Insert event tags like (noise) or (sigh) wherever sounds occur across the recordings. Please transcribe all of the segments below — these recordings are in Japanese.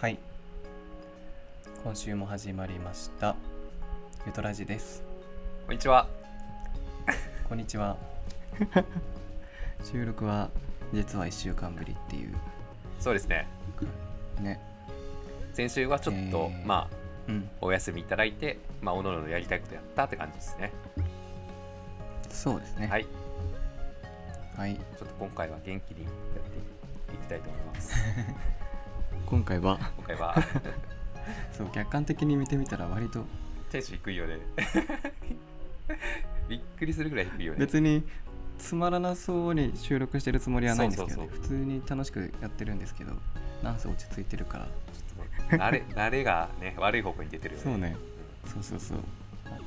はい今週も始まりましたゆとラジですこんにちは。こんにちは (laughs) 収録は実は1週間ぶりっていうそうですね。ね先週はちょっと、えーまあうんお休みいただいて、まあおのおのやりたいことやったって感じですね。そうですねはい。はいちょっと今回は元気にやっていきたいと思います。(laughs) 今回は。今回は。(laughs) そう客観的に見てみたら割と。テンション低いよね。(laughs) びっくりするぐらい低いよね。別につまらなそうに収録してるつもりはないんですけどね。普通に楽しくやってるんですけどなんせ落ち着いてるから。慣れ慣れがね悪い方向に出てるよね。そうね。そうそうそう。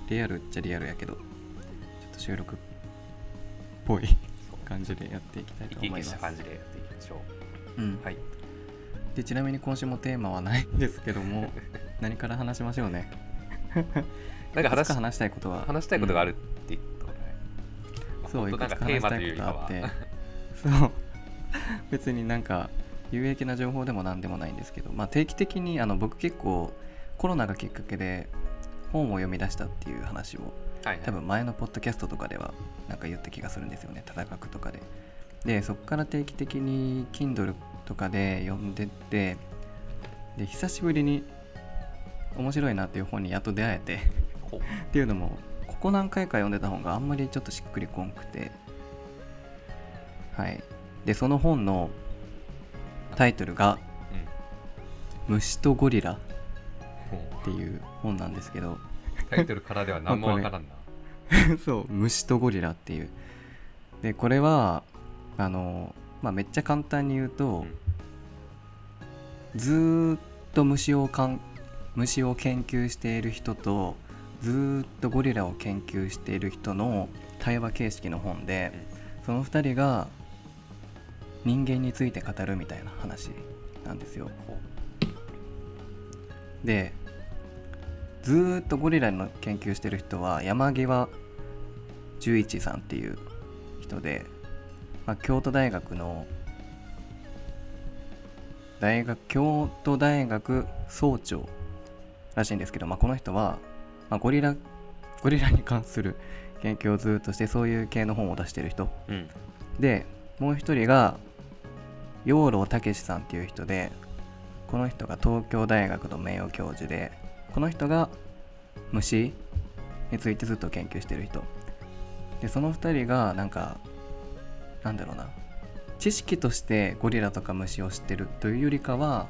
リアルっちゃリアルやけどちょっと収録っぽい感じでやっていきたいと思います。感じでやっていきましょう。ん。う。はい。でちなみに今週もテーマはないんですけども (laughs) 何から話しましょうね？(laughs) なんか話か話したいことは。話したいことがあるうんって言ったことない。そういくつか話したいことあって。(laughs) そう。別になんか有益な情報でも何でもないんですけど、まあ、定期的にあの僕結構コロナがきっかけで本を読み出したっていう話をはいはい。多分前のポッドキャストとかではなんか言った気がするんですよね。戦くとかで。でそこから定期的に Kindle とかで読んでってで久しぶりに面白いなっていう本にやっと出会えてっていうのもここ何回か読んでた本があんまりちょっとしっくりこんくて。はい。でその本のタイトルがうん「虫とゴリラ」っていう本なんですけど。タイトルからでは何もわからんな。(laughs) そう。虫とゴリラっていう。でこれはあの、まあ、めっちゃ簡単に言うと、ずーっと虫をかん虫を研究している人とずーっとゴリラを研究している人の対話形式の本で、その2人が人間について語るみたいな話なんですよ。ほでずーっとゴリラの研究してる人は山際十一さんっていう人で、まあ、京都大学の大学京都大学総長らしいんですけど、まあ、この人は、まあ、ゴリラゴリラに関する研究をずーっとしてそういう系の本を出してる人ううん。でもう一人が養老孟さんっていう人でこの人が東京大学の名誉教授でこの人が虫についてずっと研究してる人でその二人がなんかなんだろうな知識としてゴリラとか虫を知ってるというよりかは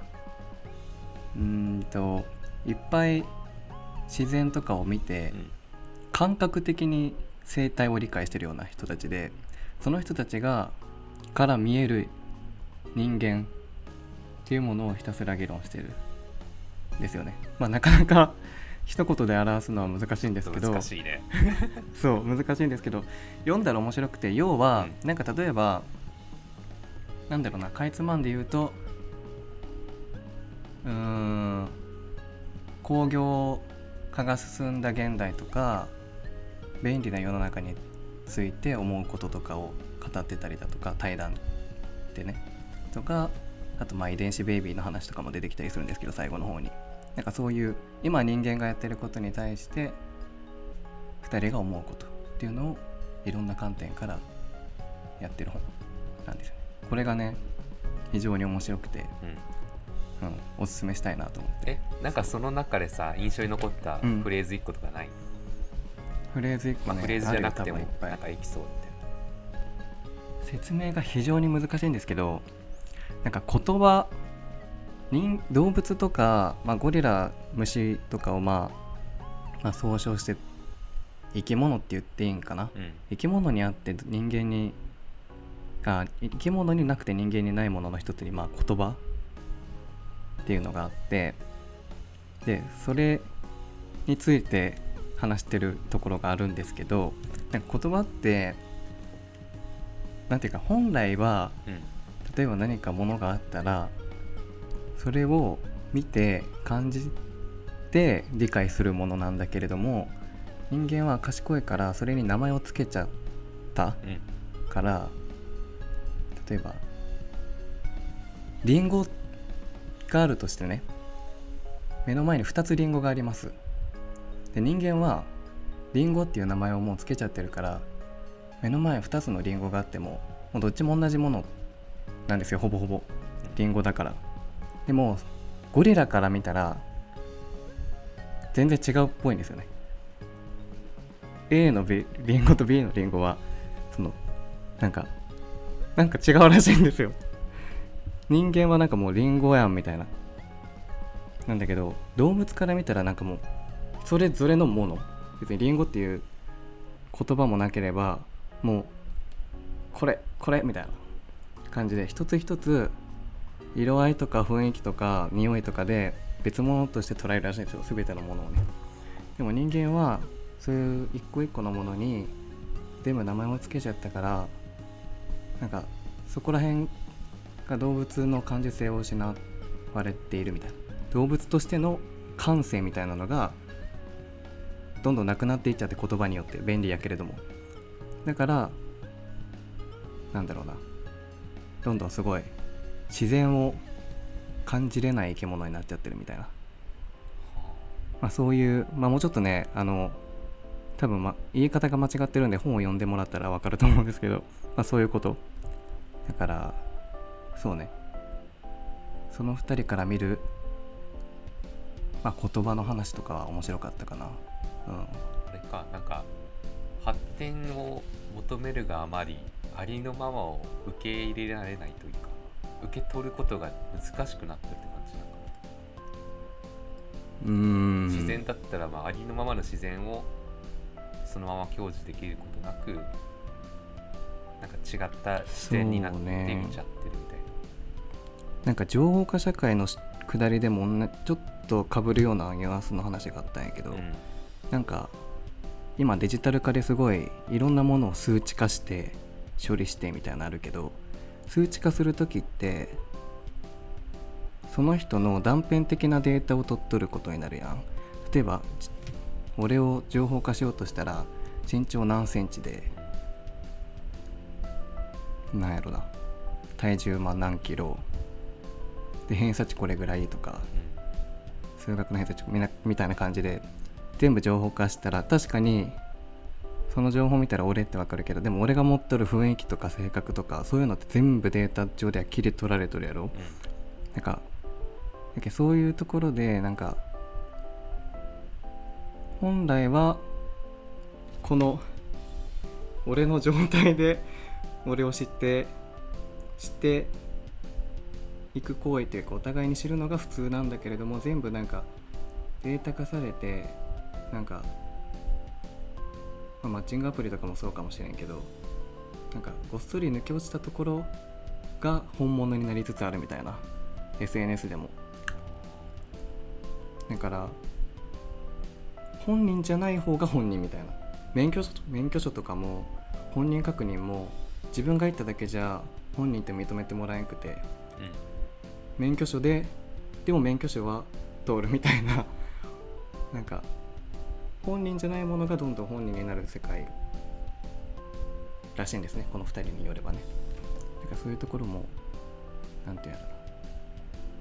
うーんといっぱい自然とかを見てうん感覚的に生態を理解してるような人たちでその人たちがから見える人間っていうものをひたすら議論してるんですよね。まあなかなか一言で表すのは難しいんですけど難しいね。(laughs) そう難しいんですけど読んだら面白くて要は、うなんか例えばなんだろうなかいつまんで言うとうーん工業化が進んだ現代とか便利な世の中について思うこととかを語ってたりだとか対談でねとかあとまあ遺伝子ベイビーの話とかも出てきたりするんですけど最後の方になんかそういう今人間がやってることに対して2人が思うことっていうのをいろんな観点からやってる本なんですよね。これがね非常に面白くて、うん。うん、おすすめしたいなと思って。え、なんかその中でさ、印象に残ったうん。フレーズ一個とかない、フレーズ1個まあ、ねフレーズじゃなくても、ないんかエピソードみたい説明が非常に難しいんですけどなんか言葉人動物とか、まあ、ゴリラ虫とかを、まあ、まあ総称して生き物って言っていいんかなな。うん。生き物にあって人間にあ生き物になくて人間にないものの一つにまあ言葉っていうのがあってでそれについて話してるところがあるんですけどなんか言葉ってなんていうか本来はうん。例えば何かものがあったらそれを見て感じて理解するものなんだけれども人間は賢いからそれに名前を付けちゃったうん。から例えばリンゴがあるとしてね目の前に2つリンゴがありますで人間はリンゴっていう名前をもうつけちゃってるから目の前2つのリンゴがあってももうどっちも同じものなんですよほぼほぼリンゴだからでもゴリラから見たら全然違うっぽいんですよね。A のリンゴと B のリンゴはそのなんかなんか違うらしいんですよ。人間はなんかもうリンゴやんみたいな。なんだけど動物から見たらなんかもうそれぞれのもの。別にリンゴっていう言葉もなければもうこれこれみたいな感じで一つ一つ色合いとか雰囲気とか匂いとかで別物として捉えるらしいんですよ。全てのものをね。でも人間はそういう一個一個のものに全部名前を付けちゃったからなんかそこら辺が動物の感受性を失われているみたいな。動物としての感性みたいなのがどんどんなくなっていっちゃって言葉によって便利やけれども。だからなんだろうな。どんどんすごい自然を感じれない生き物になっちゃってるみたいな、まあ、そういう、まあ、もうちょっとねあの多分、ま、言い方が間違ってるんで本を読んでもらったら分かると思うんですけど、まあ、そういうこと。だからそうね。その2人から見る、まあ、言葉の話とかは面白かったかな。うん。あれかなんか発展を求めるがあまりありのままを受け入れられないというか。受け取ることが難しくなったって感じなのかうーん。な自然だったら、まあ、ありのままの自然をそのまま享受できることなくなんか違った視点になってそうね見ちゃってるみたいな。なんか情報化社会のし下りでもちょっとかぶるようなニュアンスの話があったんやけど、うん。なんか今デジタル化ですごいいろんなものを数値化して処理してみたいなのあるけど数値化する時ってその人の断片的なデータを取っとることになるやん。例えばち俺を情報化しようとしたら身長何センチでなんやろな。体重まあ何キロ。で偏差値これぐらいとか数学の偏差値みなみたいな感じで全部情報化したら確かにその情報見たら俺ってわかるけどでも俺が持っとる雰囲気とか性格とかそういうのって全部データ上では切り取られとるやろ。うん。なんかそういうところでなんか本来はこの俺の状態で俺を知って知っていく行為というかお互いに知るのが普通なんだけれども全部なんかデータ化されてなんか、まあ、マッチングアプリとかもそうかもしれんけどなんかごっそり抜け落ちたところが本物になりつつあるみたいな SNS でも。だから本人じゃない方が本人みたいな。免許証と免許証とかも本人確認も自分が言っただけじゃ本人って認めてもらえなくて。免許証ででも免許証は通るみたいな。なんか本人じゃないものがどんどん本人になる世界らしいんですね。この2人によればね。だからそういうところもなんていうの。かな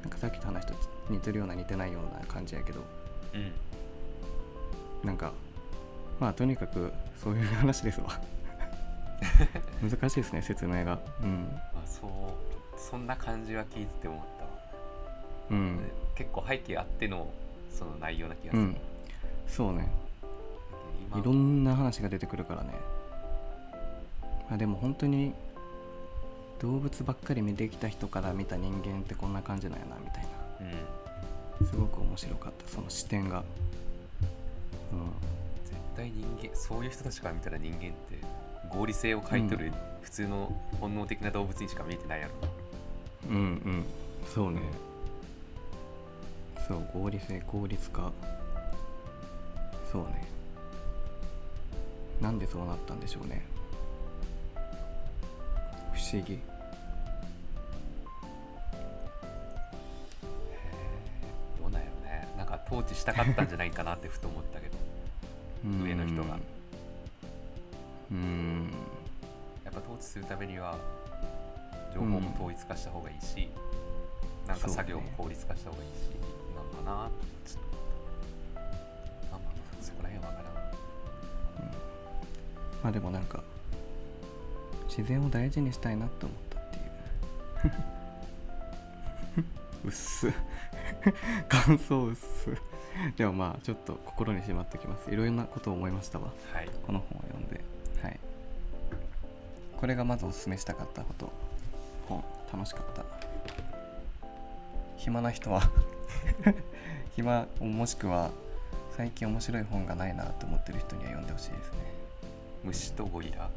なんかさっきと話と似てるような似てないような感じやけど。うん。うんなんかまあとにかくそういう話ですわ。(laughs) 難しいですね説明が。うん。あそう。そんな感じは聞いてて思ったわ。うん。結構背景あってのその内容な気がする、うん。そうね。今いろんな話が出てくるからね。あでも本当に動物ばっかり見てきた人から見た人間ってこんな感じなんやなみたいうん。なすごく面白かったその視点が。絶対人間そういう人たちから見たら人間って合理性を欠いとる普通の本能的な動物にしか見えてないやろ。うんうん。うんそうねそう合理性効率化。そうねなんでそうなったんでしょうね。不思議。どうなんやろね。なんか統治したかったんじゃないかなってふと思ったけど。うん。上の人が。うん。やっぱ統治するためには情報も統一化した方がいいし、なんか作業も効率化した方がいいし、なんかなちょっとまあでもなんか自然を大事にしたいなって思ったっていう。(laughs) うっす。(laughs) 感想うっす。でもまあちょっと心にしまっておきます。いろいろなことを思いましたわ。はい。この本を読んで。はい。これがまずおすすめしたかったこと。本。楽しかった。暇な人は。(laughs) 暇もしくは最近面白い本がないなと思ってる人には読んでほしいですね虫とゴリラ、はい、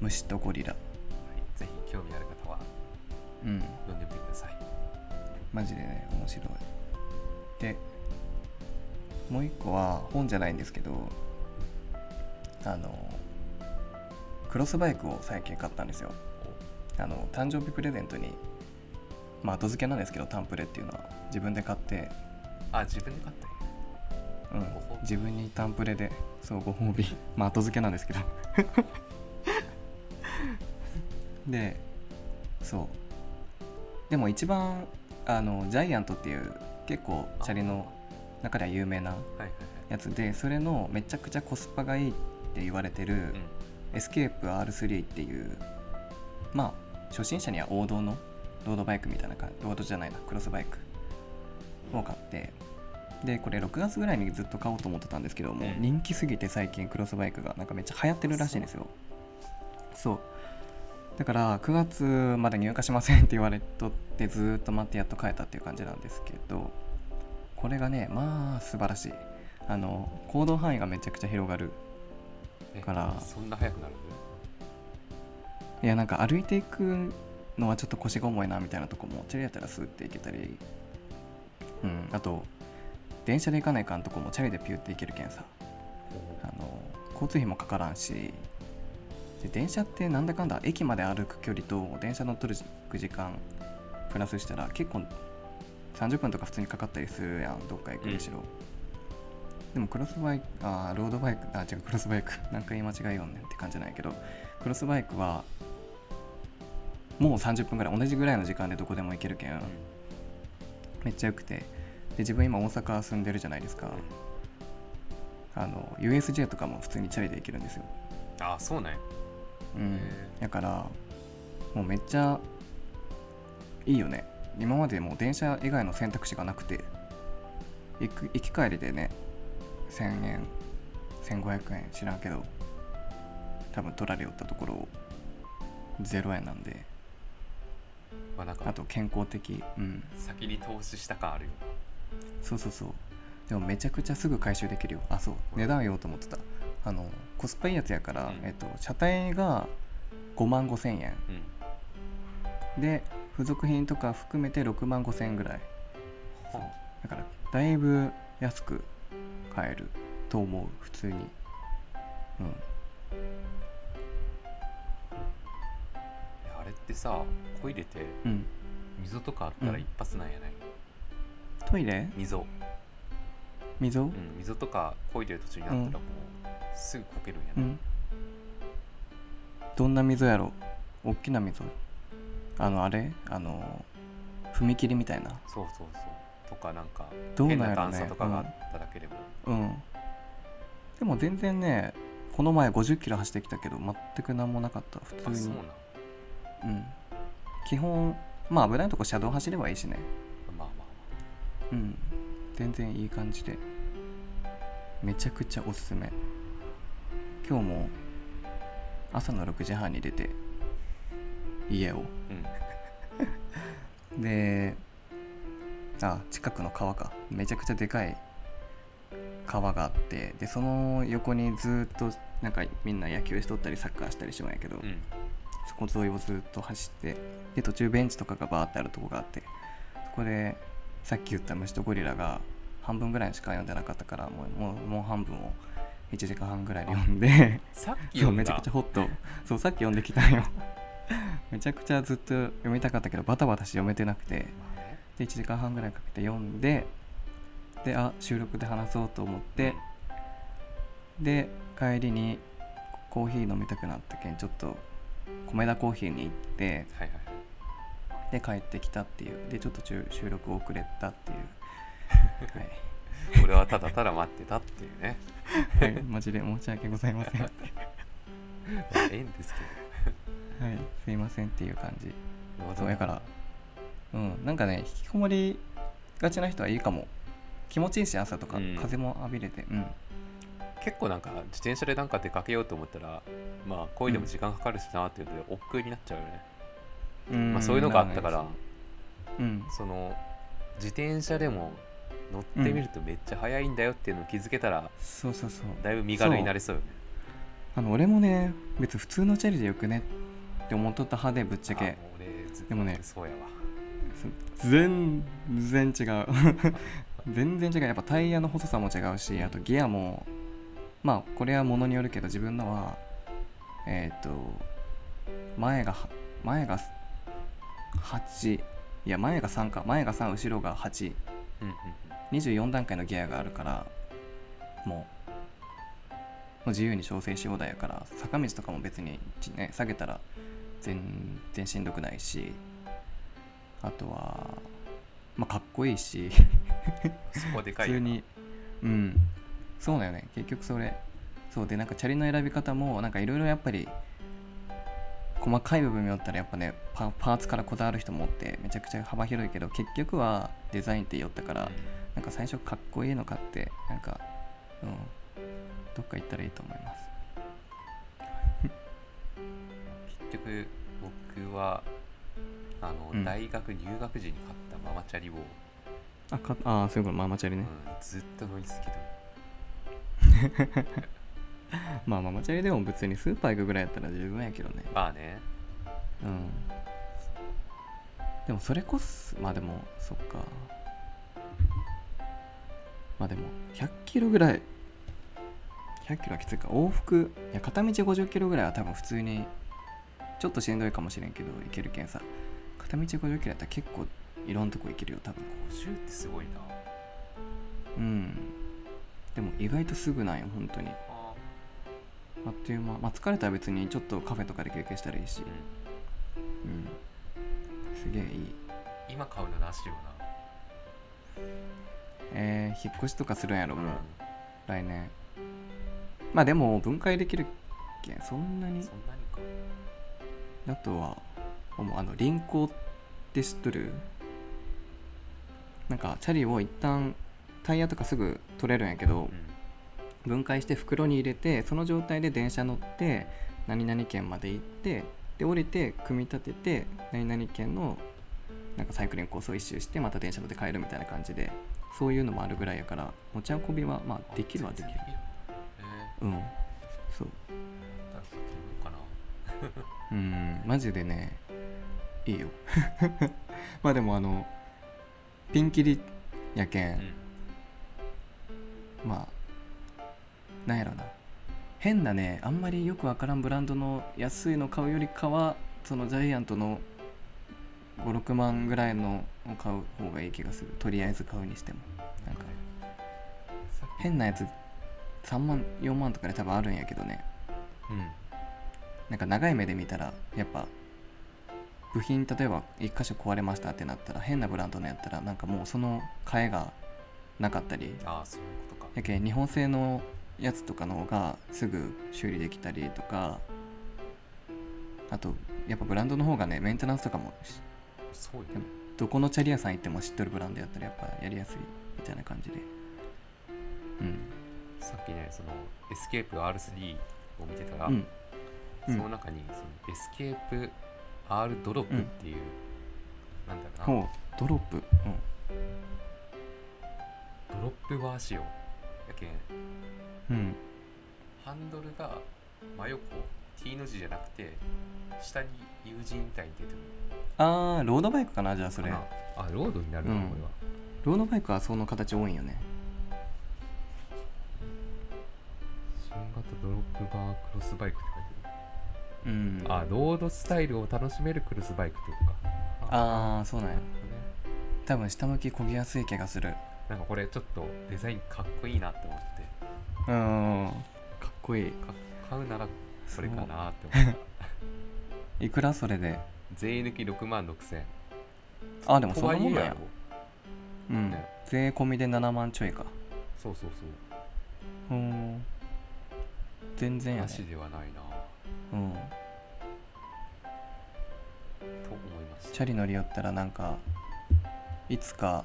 虫とゴリラ。ぜひ興味ある方はうん。読んでみてください。マジでね面白い。でもう一個は本じゃないんですけどあのクロスバイクを最近買ったんですよ。あの誕生日プレゼントにまあ後付けなんですけどタンプレっていうのは自分で買って、あ自分で買ったうん。自分にタンプレでそうご褒美まあ後付けなんですけど。(laughs) でそう。でも一番あのジャイアントっていう結構チャリの中では有名なやつでそれのめちゃくちゃコスパがいいって言われてる、うん。 Escape R3 っていうまあ初心者には王道のロードバイクみたいな感じロードじゃないなクロスバイクを買ってでこれ6月ぐらいにずっと買おうと思ってたんですけども、うん。人気すぎて最近クロスバイクがなんかめっちゃ流行ってるらしいんですよ。そう。だから9月まで入荷しませんって言われとってずーっと待ってやっと買えたっていう感じなんですけどこれがねまあ素晴らしい。あの行動範囲がめちゃくちゃ広がるえから。そんな早くなるいやなんか歩いていくのはちょっと腰が重いなみたいなとこもチャリやったらスーって行けたり。うんあと電車で行かないかんとこもチャリでピューって行けるけんさ。あの交通費もかからんし。で電車ってなんだかんだ駅まで歩く距離と電車乗っとる時間プラスしたら結構30分とか普通にかかったりするやんどっか行くにしろ、でもクロスバイクあーロードバイクあ違うクロスバイク。何回間違いよんねんって感じなんやけどクロスバイクはもう30分ぐらい同じぐらいの時間でどこでも行けるけん、めっちゃよくて。で自分今大阪住んでるじゃないですか、あの USJ とかも普通にチャリで行けるんですよ。ああそうなんや。うん。へだからもうめっちゃいいよね。今までもう電車以外の選択肢がなくて行く行き帰りでね1000円1500円知らんけど多分取られよったところを0円なんで。まあなんかあと健康的。うん。先に投資した感あるよそうそうそう。でもめちゃくちゃすぐ回収できるよ。あそう。値段言おうと思ってた。あのコスパいいやつやから、うん。えっと、車体が5万5千円。うん。で付属品とか含めて6万5千円ぐらい。はだからだいぶ安く買えると思う。普通に。うん。いやあれってさこ入れてうん。溝とかあったら一発なんやない、トイレ？溝。溝？うん溝とかこいでる途中にあったらもうすぐこけるんやな。い、うん。どんな溝やろ？大きな溝？あのあれ？あの踏切みたいな？そうそうそう。とかなんかどう変ななんやろね。段差とかがあっただけでも、うん。でも全然ねこの前50キロ走ってきたけど全く何もなかった。普通に。なん。うん。基本まあ危ないとこ車道走ればいいしねうん。全然いい感じで。めちゃくちゃおすすめ。今日も朝の6時半に出て家を。まあうん。であ近くの川か。めちゃくちゃでかい川があってでその横にずっとなんかみんな野球しとったりサッカーしたりしようんやけど、うん。そこ沿いをずっと走ってで途中ベンチとかがバーってあるとこがあってそこでさっき言った虫とゴリラが半分ぐらいしか読んでなかったからもうもうもう半分を1時間半ぐらいで読んでさっき読んめちゃくちゃホッとそうさっき読んできたんよ。めちゃくちゃずっと読みたかったけどバタバタして読めてなくて。で1時間半ぐらいかけて読んでであ収録で話そうと思ってで帰りにコーヒー飲みたくなったけんちょっと米田コーヒーに行ってはいはいで帰ってきたっていう。でちょっと収収録遅れたっていう。(laughs) はい。俺はただただ待ってたっていうね。はい、マジで申し訳ございません。はい、まあええんですけすいませんっていう感じ。ど。そうやから、うん、なんかね、引きこもりがちな人はいいかも。気持ちいいし、朝とか、うん。風も浴びれて、うん。結構なんか自転車でなんか出かけようと思ったらまあこういうのも時間かかるしなっていうので億劫になっちゃうよね、うんまあそういうのがあったから。うん、その自転車でも乗ってみるとめっちゃ速いんだよっていうのを気づけたらそうそうそう。だいぶ身軽になれそうよね。あの俺もね、別に普通のチャリでよくねって思っとった派で、ぶっちゃけ。でもねそうやわ。全然違う。(laughs) 全然違う。やっぱタイヤの細さも違うしあとギアもまあこれはものによるけど自分のはえっ、と前がは前が8いや前が3か。前が3後ろが824うんうんうん。段階のギアがあるからもうもう自由に調整し放題やから坂道とかも別に、ね、下げたら全然しんどくないしあとはまあかっこいいし。そこでかい普通にうん。そうだよね。結局それ。そうでなんかチャリの選び方もなんかいろいろやっぱり細かい部分によったらやっぱねパパーツからこだわる人もおってめちゃくちゃ幅広いけど結局はデザインって言ったからなんか最初かっこいいのかってなんかうんどっか行ったらいいと思います。結局僕はあの、うん。大学入学時に買ったママチャリを、あかあーそういうことママチャリね、うん、ずっと乗り続けて (laughs) (laughs) まあママチャリでも別にスーパー行くぐらいやったら十分やけどね。まあね。うん。でもそれこそまあでもそっか。まあでも100キロぐらい。100キロはきついか。往復いや片道50キロぐらいは多分普通にちょっとしんどいかもしれんけど行けるけんさ。片道50キロやったら結構いろんなとこ行けるよ多分。50ってすごいな。うん。でも意外とすぐなんよ本当にああっという間。まあ疲れたら別にちょっとカフェとかで休憩したらいいし。ー、うん。うんすげえいい。今買うのなしよな。えー、引っ越しとかするんやろもう、うん。来年。まあでも分解できるけん。そんなに？そんなにか。あとはもう。あの輪行って知っとる？なんかチャリを一旦タイヤとかすぐ取れるんやけどうん分解して袋に入れてその状態で電車乗って何々県まで行ってで降りて組み立てて何々県のなんかサイクリングコースを一周してまた電車乗って帰るみたいな感じでそういうのもあるぐらいやから持ち運びはまあできるはできる。うん。そう。かな。(laughs) うん。マジでねいいよ。(laughs) まあでもあのピンキリやけん、まあなんやろな。変なねあんまりよくわからんブランドの安いの買うよりかはそのジャイアントの56万ぐらいのを買う方がいい気がする。とりあえず買うにしても。なんか変なやつ3万4万とかで多分あるんやけどね。うん。なんか長い目で見たらやっぱ部品例えば1箇所壊れましたってなったら変なブランドのやったらなんかもうその替えがなかったり。ああそういうことか。やけん日本製のやつとかの方がすぐ修理できたりとかあとやっぱブランドの方がねメンテナンスとかもしそうよ。でもどこのチャリ屋さん行っても知っとるブランドやったらやっぱやりやすいみたいな感じで。うん。さっきねその Escape R3 を見てたら、うん。うん。その中にそのエスケープ R ドロップっていう、なんだろうな。ドロップ。ドロップバー仕様やけん。うん。うんハンドルが真横 T の字じゃなくて下に U 字みたいに出てる。あーロードバイクかなじゃあそれ。かな。あロードになるの、うん。これは。ロードバイクはその形多いんよね。新型ドロップバークロスバイクって書いてうん。あるあロードスタイルを楽しめるクロスバイクってことか。あーそうなんや。多分下向き漕ぎやすい気がするなんかこれちょっとデザインかっこいいなって思って。うんかっこいい。か買うならそれかなって思った。いくらそれで？税抜き6万6000あでもそんなもんだよ。うん。ね。税込みで7万ちょいか。そうそうそう。うん。全然やなしねではないな。うん。と思いましたチャリ乗り寄ったらなんかいつか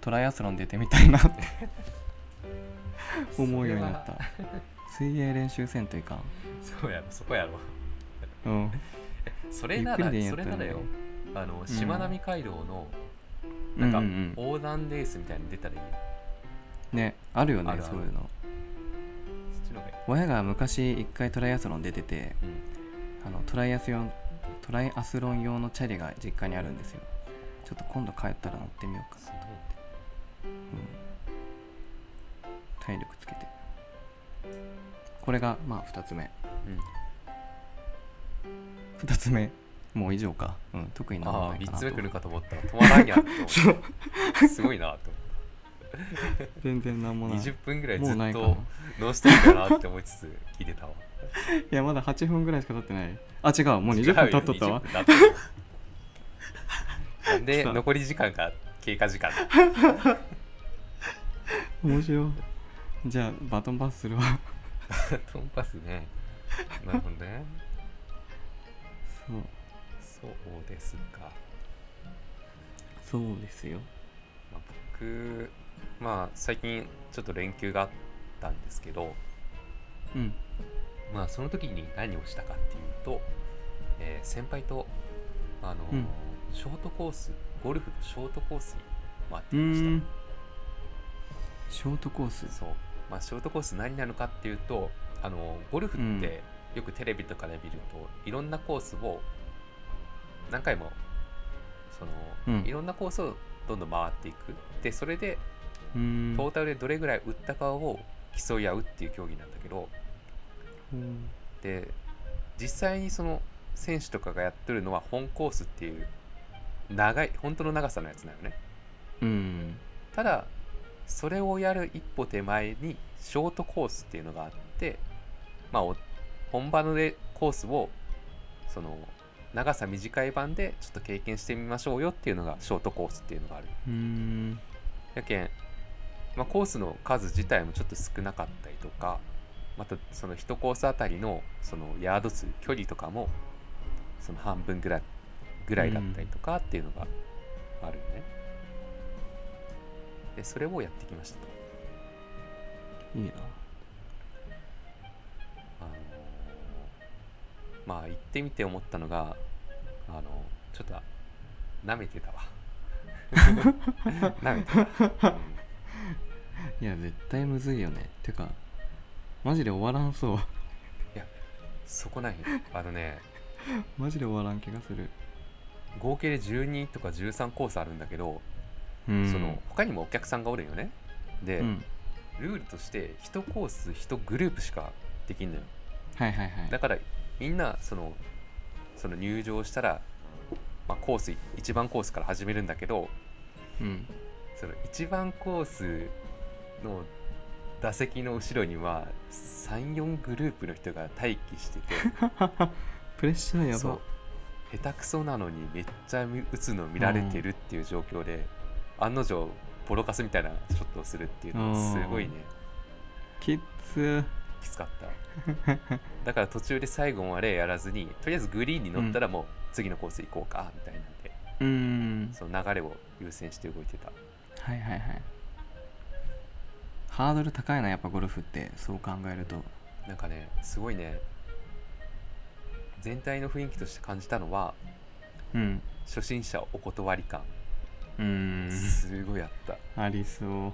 トライアスロン出てみたいなって。(laughs) 思うようになった。水泳練習せんといかん。そうやろそこやろ。うん。(laughs) それならそれならよ。あのしまなみ海道のうなんん。か横断レースみたいに出たらいいよ。ねあるよねそういうの。親が昔一回トライアスロン出ててうん。あのトライアス用トライアスロン用のチャリが実家にあるんですよ。ちょっと今度帰ったら乗ってみようか。なそううん。体力つけて。これがまあ2つ目。うん。2つ目。もう以上か。うん。特になんもああ3ないかなと。つ目来るかと思ったら止まらんやんと。(laughs) すごいなと (laughs) 全然なんもない。20分ぐらいずっとノンストップだなって思いつつ聞いてたわ。(laughs) いやまだ8分ぐらいしか経ってない。あ違う。もう20分経っとったわ。20分経っとった。なんでさ残り時間が経過時間面白い。じゃあバトンパスするわ。トンパスね。なるほどね。そう。そうですか、そうですよ。まあ、僕まあ最近ちょっと連休があったんですけどうん。まあその時に何をしたかっていうと、えー先輩とあのーうん。ショートコースゴルフのショートコースに回ってうきましたショートコース。そう、まあ、ショートコース何なのかっていうとあのゴルフっうん。てよくテレビとかで見ると、いろんなコースを何回もその、うん。いろんなコースをどんどん回っていく。でそれでトータルでどれぐらい打ったかを競い合うっていう競技なんだけどうん。で実際にその選手とかがやってるのは本コースっていう長い本当の長さのやつなのね。うん。ただそれをやる一歩手前にショートコースっていうのがあってまあお本場のレコースをその長さ短い版でちょっと経験してみましょうよっていうのがショートコースっていうのがある。やけん、まあ、コースの数自体もちょっと少なかったりとかまたその1コースあたりのそのヤード数距離とかもその半分ぐらいぐらいだったりとかっていうのがあるよね、でそれをやってきましたと。いいな。あのまあ行ってみて思ったのがあのちょっと舐めてたわ。(laughs) 舐めてた、うん。いや絶対むずいよね。てかマジで終わらんそう。そこない。あのね。マジで終わらん気がする。合計で12とか13コースあるんだけど、うん。その他にもお客さんがおるんよね。で、うん。ルールとして1コース1グループしかできんのよ。はいはいはい。だからみんなそのその入場したら、まあ、コース1番コースから始めるんだけどうん。その1番コースの打席の後ろには34グループの人が待機してて。(laughs) プレッシャーやそう。ば下手くそなのにめっちゃ打つの見られてるっていう状況で、案の定ボロカスみたいなショットをするっていうのがすごいね。きっつ。きつかった。(laughs) だから途中で最後までやらずにとりあえずグリーンに乗ったらもう次のコース行こうかみたいなんで、うーん。その流れを優先して動いてた。はいはいはい。ハードル高いなやっぱゴルフってそう考えると。なんかねすごいね。全体の雰囲気として感じたのはうん。初心者お断り感うーん。すごいあった。ありそう。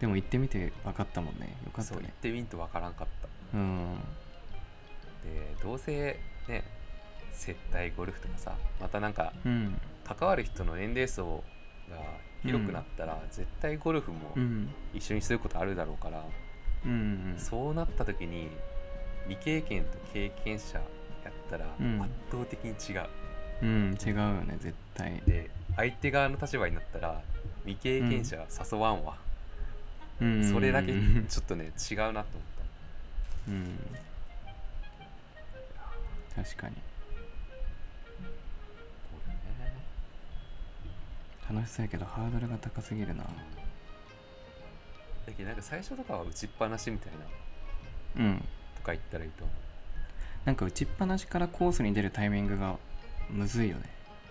でも行ってみて分かったもんね。よかったね。そう行ってみんとわからんかった。うん。でどうせね接待ゴルフとかさまたなんかうん。関わる人の年齢層が広くなったら、絶対ゴルフもうん。一緒にすることあるだろうから、うん。そうなった時に未経験と経験者やったらうん。圧倒的に違う、うん違うよね絶対。で相手側の立場になったら未経験者は誘わんわ、うん。それだけうんちょっとね違うなと思っうん。確かに。楽しそうやけどハードルが高すぎるな。だけどなんか最初とかは打ちっぱなしみたいな。うん。とか言ったらいいと思なんか打ちっぱなしからコースに出るタイミングがむずいよね。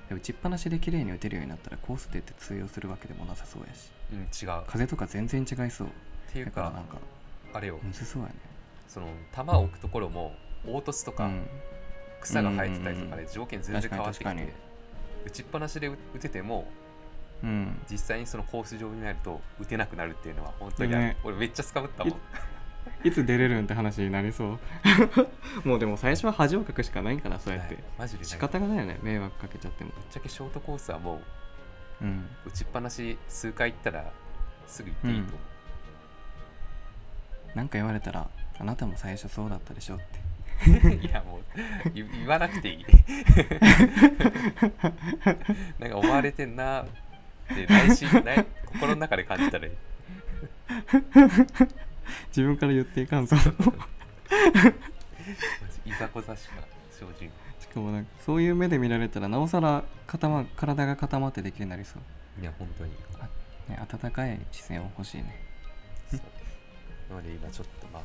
で打ちっぱなしで綺麗に打てるようになったらコース出て通用するわけでもなさそうやし。ううん違う。っ風とか全然違いそう。ていうかだからなんかあれよ。むずそうやね。その球を置くところも凹凸とかうん。草が生えてたりとかで条件全然変わってき確かにて打ちっぱなしで打打ててもうん。実際にそのコース上になると打てなくなるっていうのは本当にある、ね。俺めっちゃスカぶったもんいつ出れるんって話になりそう。(laughs) もうでも最初は恥をかくしかないんかなそうやって。はいマジで。ない仕方がないよね迷惑かけちゃっても。ぶっちゃけショートコースはもうん。う打ちっぱなし数回行ったらすぐ行っていいと。思なんか言われたらあなたも最初そうだったでしょって。(laughs) う、いやもう言言わなくていい。(laughs) なんか思われてんなって内心内心の中で感じたらいい (laughs) 自分から言っていかんぞ。いざこざしか生じん。しかもなんかそういう目で見られたらなおさら固ま体が固まってできるようになりそう、いや本当に。ね、温かい視線を欲しいね。そう。なので今ちょっとまあ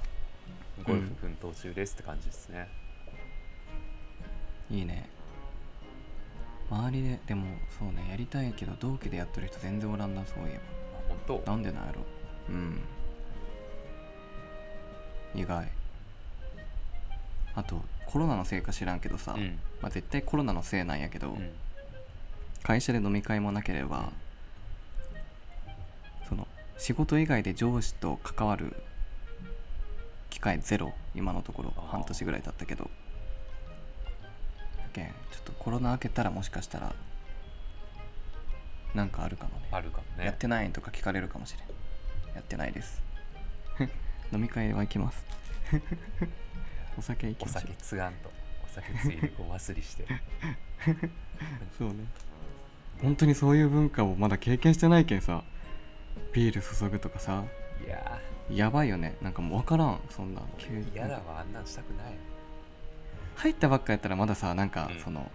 ゴルフ奮闘中ですって感じですね、いいね。周りででもそうねやりたいけど同期でやってる人全然おらんなそういえまあ、本ばなんでなんやろ。うん意外。あとコロナのせいか知らんけどさ、当うん。まあ、絶対コロナのせいなんやけど、うん。会社で飲み会もなければその仕事以外で上司と関わる機会ゼロ今のところ半年ぐらい経ったけど。だけんちょっとコロナ明けたらもしかしたらなんかあるかもね。あるかもね。やってないとか聞かれるかもしれん。やってないです飲み会は行きます。(laughs) お酒行きおましょう。酒つがんと。お酒ついでごますりして。(laughs) そうね。本当にそういう文化をまだ経験してないけんさビール注ぐとかさいや。やばいよね。なんかもう分からんそんな。ん急に。ー嫌だわあんなんしたくない。入ったばっかやったらまださなんかうん。その、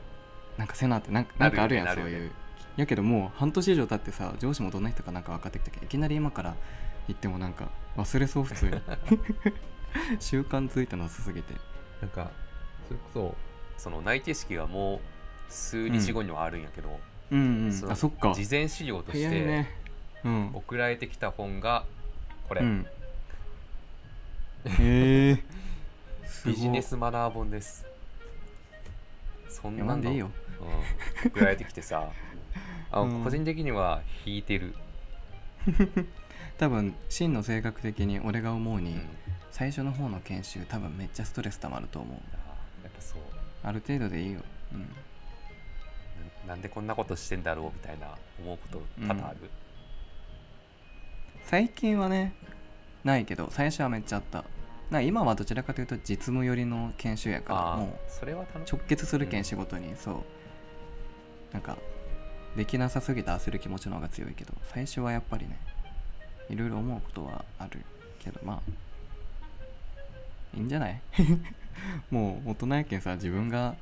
なんかせなってなんかなんかあるやんなるよねそういう。やけどもう半年以上経ってさ上司もどんな人かなんか分かってきたけどいきなり今から行ってもなんか忘れそう普通に。(laughs) 習慣ついたのすすぎて。なんかそれこそその内定式がもう数日後にはあるんやけど、うんうん。そのあそっか。事前資料としてね。うん。送られてきた本がこれ、うん。(laughs) へえ。ビジネスマナー本です。そんなんでいいよ。うん、送られてきてさあ、(laughs) うん。個人的には引いてる、多分真の性格的に俺が思うに、うん、最初の方の研修多分めっちゃストレス溜まると思うあやっぱそう。ある程度でいいよ。うん。ななんでこんなことしてんだろうみたいな思うこと多々ある、最近はねないけど最初はめっちゃあった。な今はどちらかというと実務寄りの研修やからもうそれは楽。し直結するけうんん仕事に、そう。なんかできなさすぎて焦る気持ちの方が強いけど最初はやっぱりねいろいろ思うことはあるけどまあいいんじゃない？(laughs) もう大人やけんさ自分が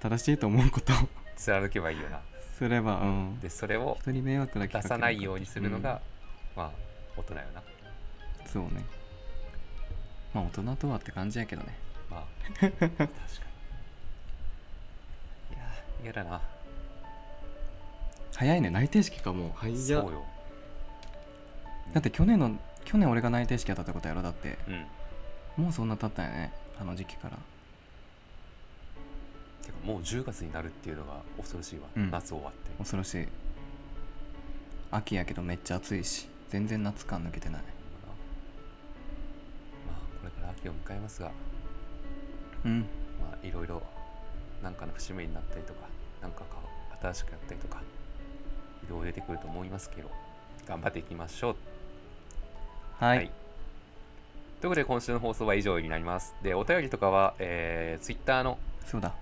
正しいと思うこと。を貫けばいいよな。すればうん。でそれを人に迷惑なき出さないようにするのが、まあ大人よな。うんそうね。まあ大人とはって感じやけどね。まあ (laughs) 確かに。いや嫌だな。早いね。内定式かもう。早っそうよだって去年の去年俺が内定式やったってことやろだって。うん。もうそんな経ったんやねあの時期から。てかもう10月になるっていうのが恐ろしいわ、うん。夏終わって。恐ろしい。秋やけどめっちゃ暑いし全然夏感抜けてない。まあこれから秋を迎えますが。うん。まあいろいろなんかの節目になったりとかなんかか新しくやったりとかいろいろ出てくると思いますけど頑張っていきましょう。はい、はい。ということで今週の放送は以上になります。でお便りとかは、えー、Twitter の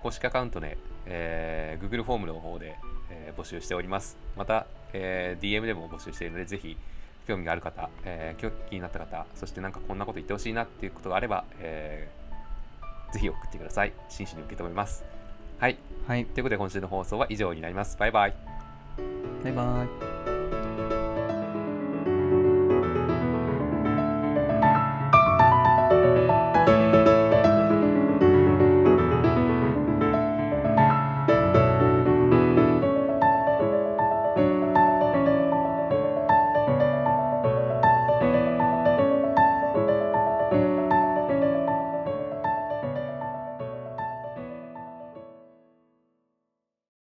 公式アカウントで、えー Google フォームの方で、えー募集しております。また、えー DM でも募集しているのでぜひ興味がある方、えー、気になった方そしてなんかこんなこと言ってほしいなっていうことがあれば、えーぜひ送ってください。真摯に受け止めます。はい。はい。ということで今週の放送は以上になります。バイバイ。バイバイ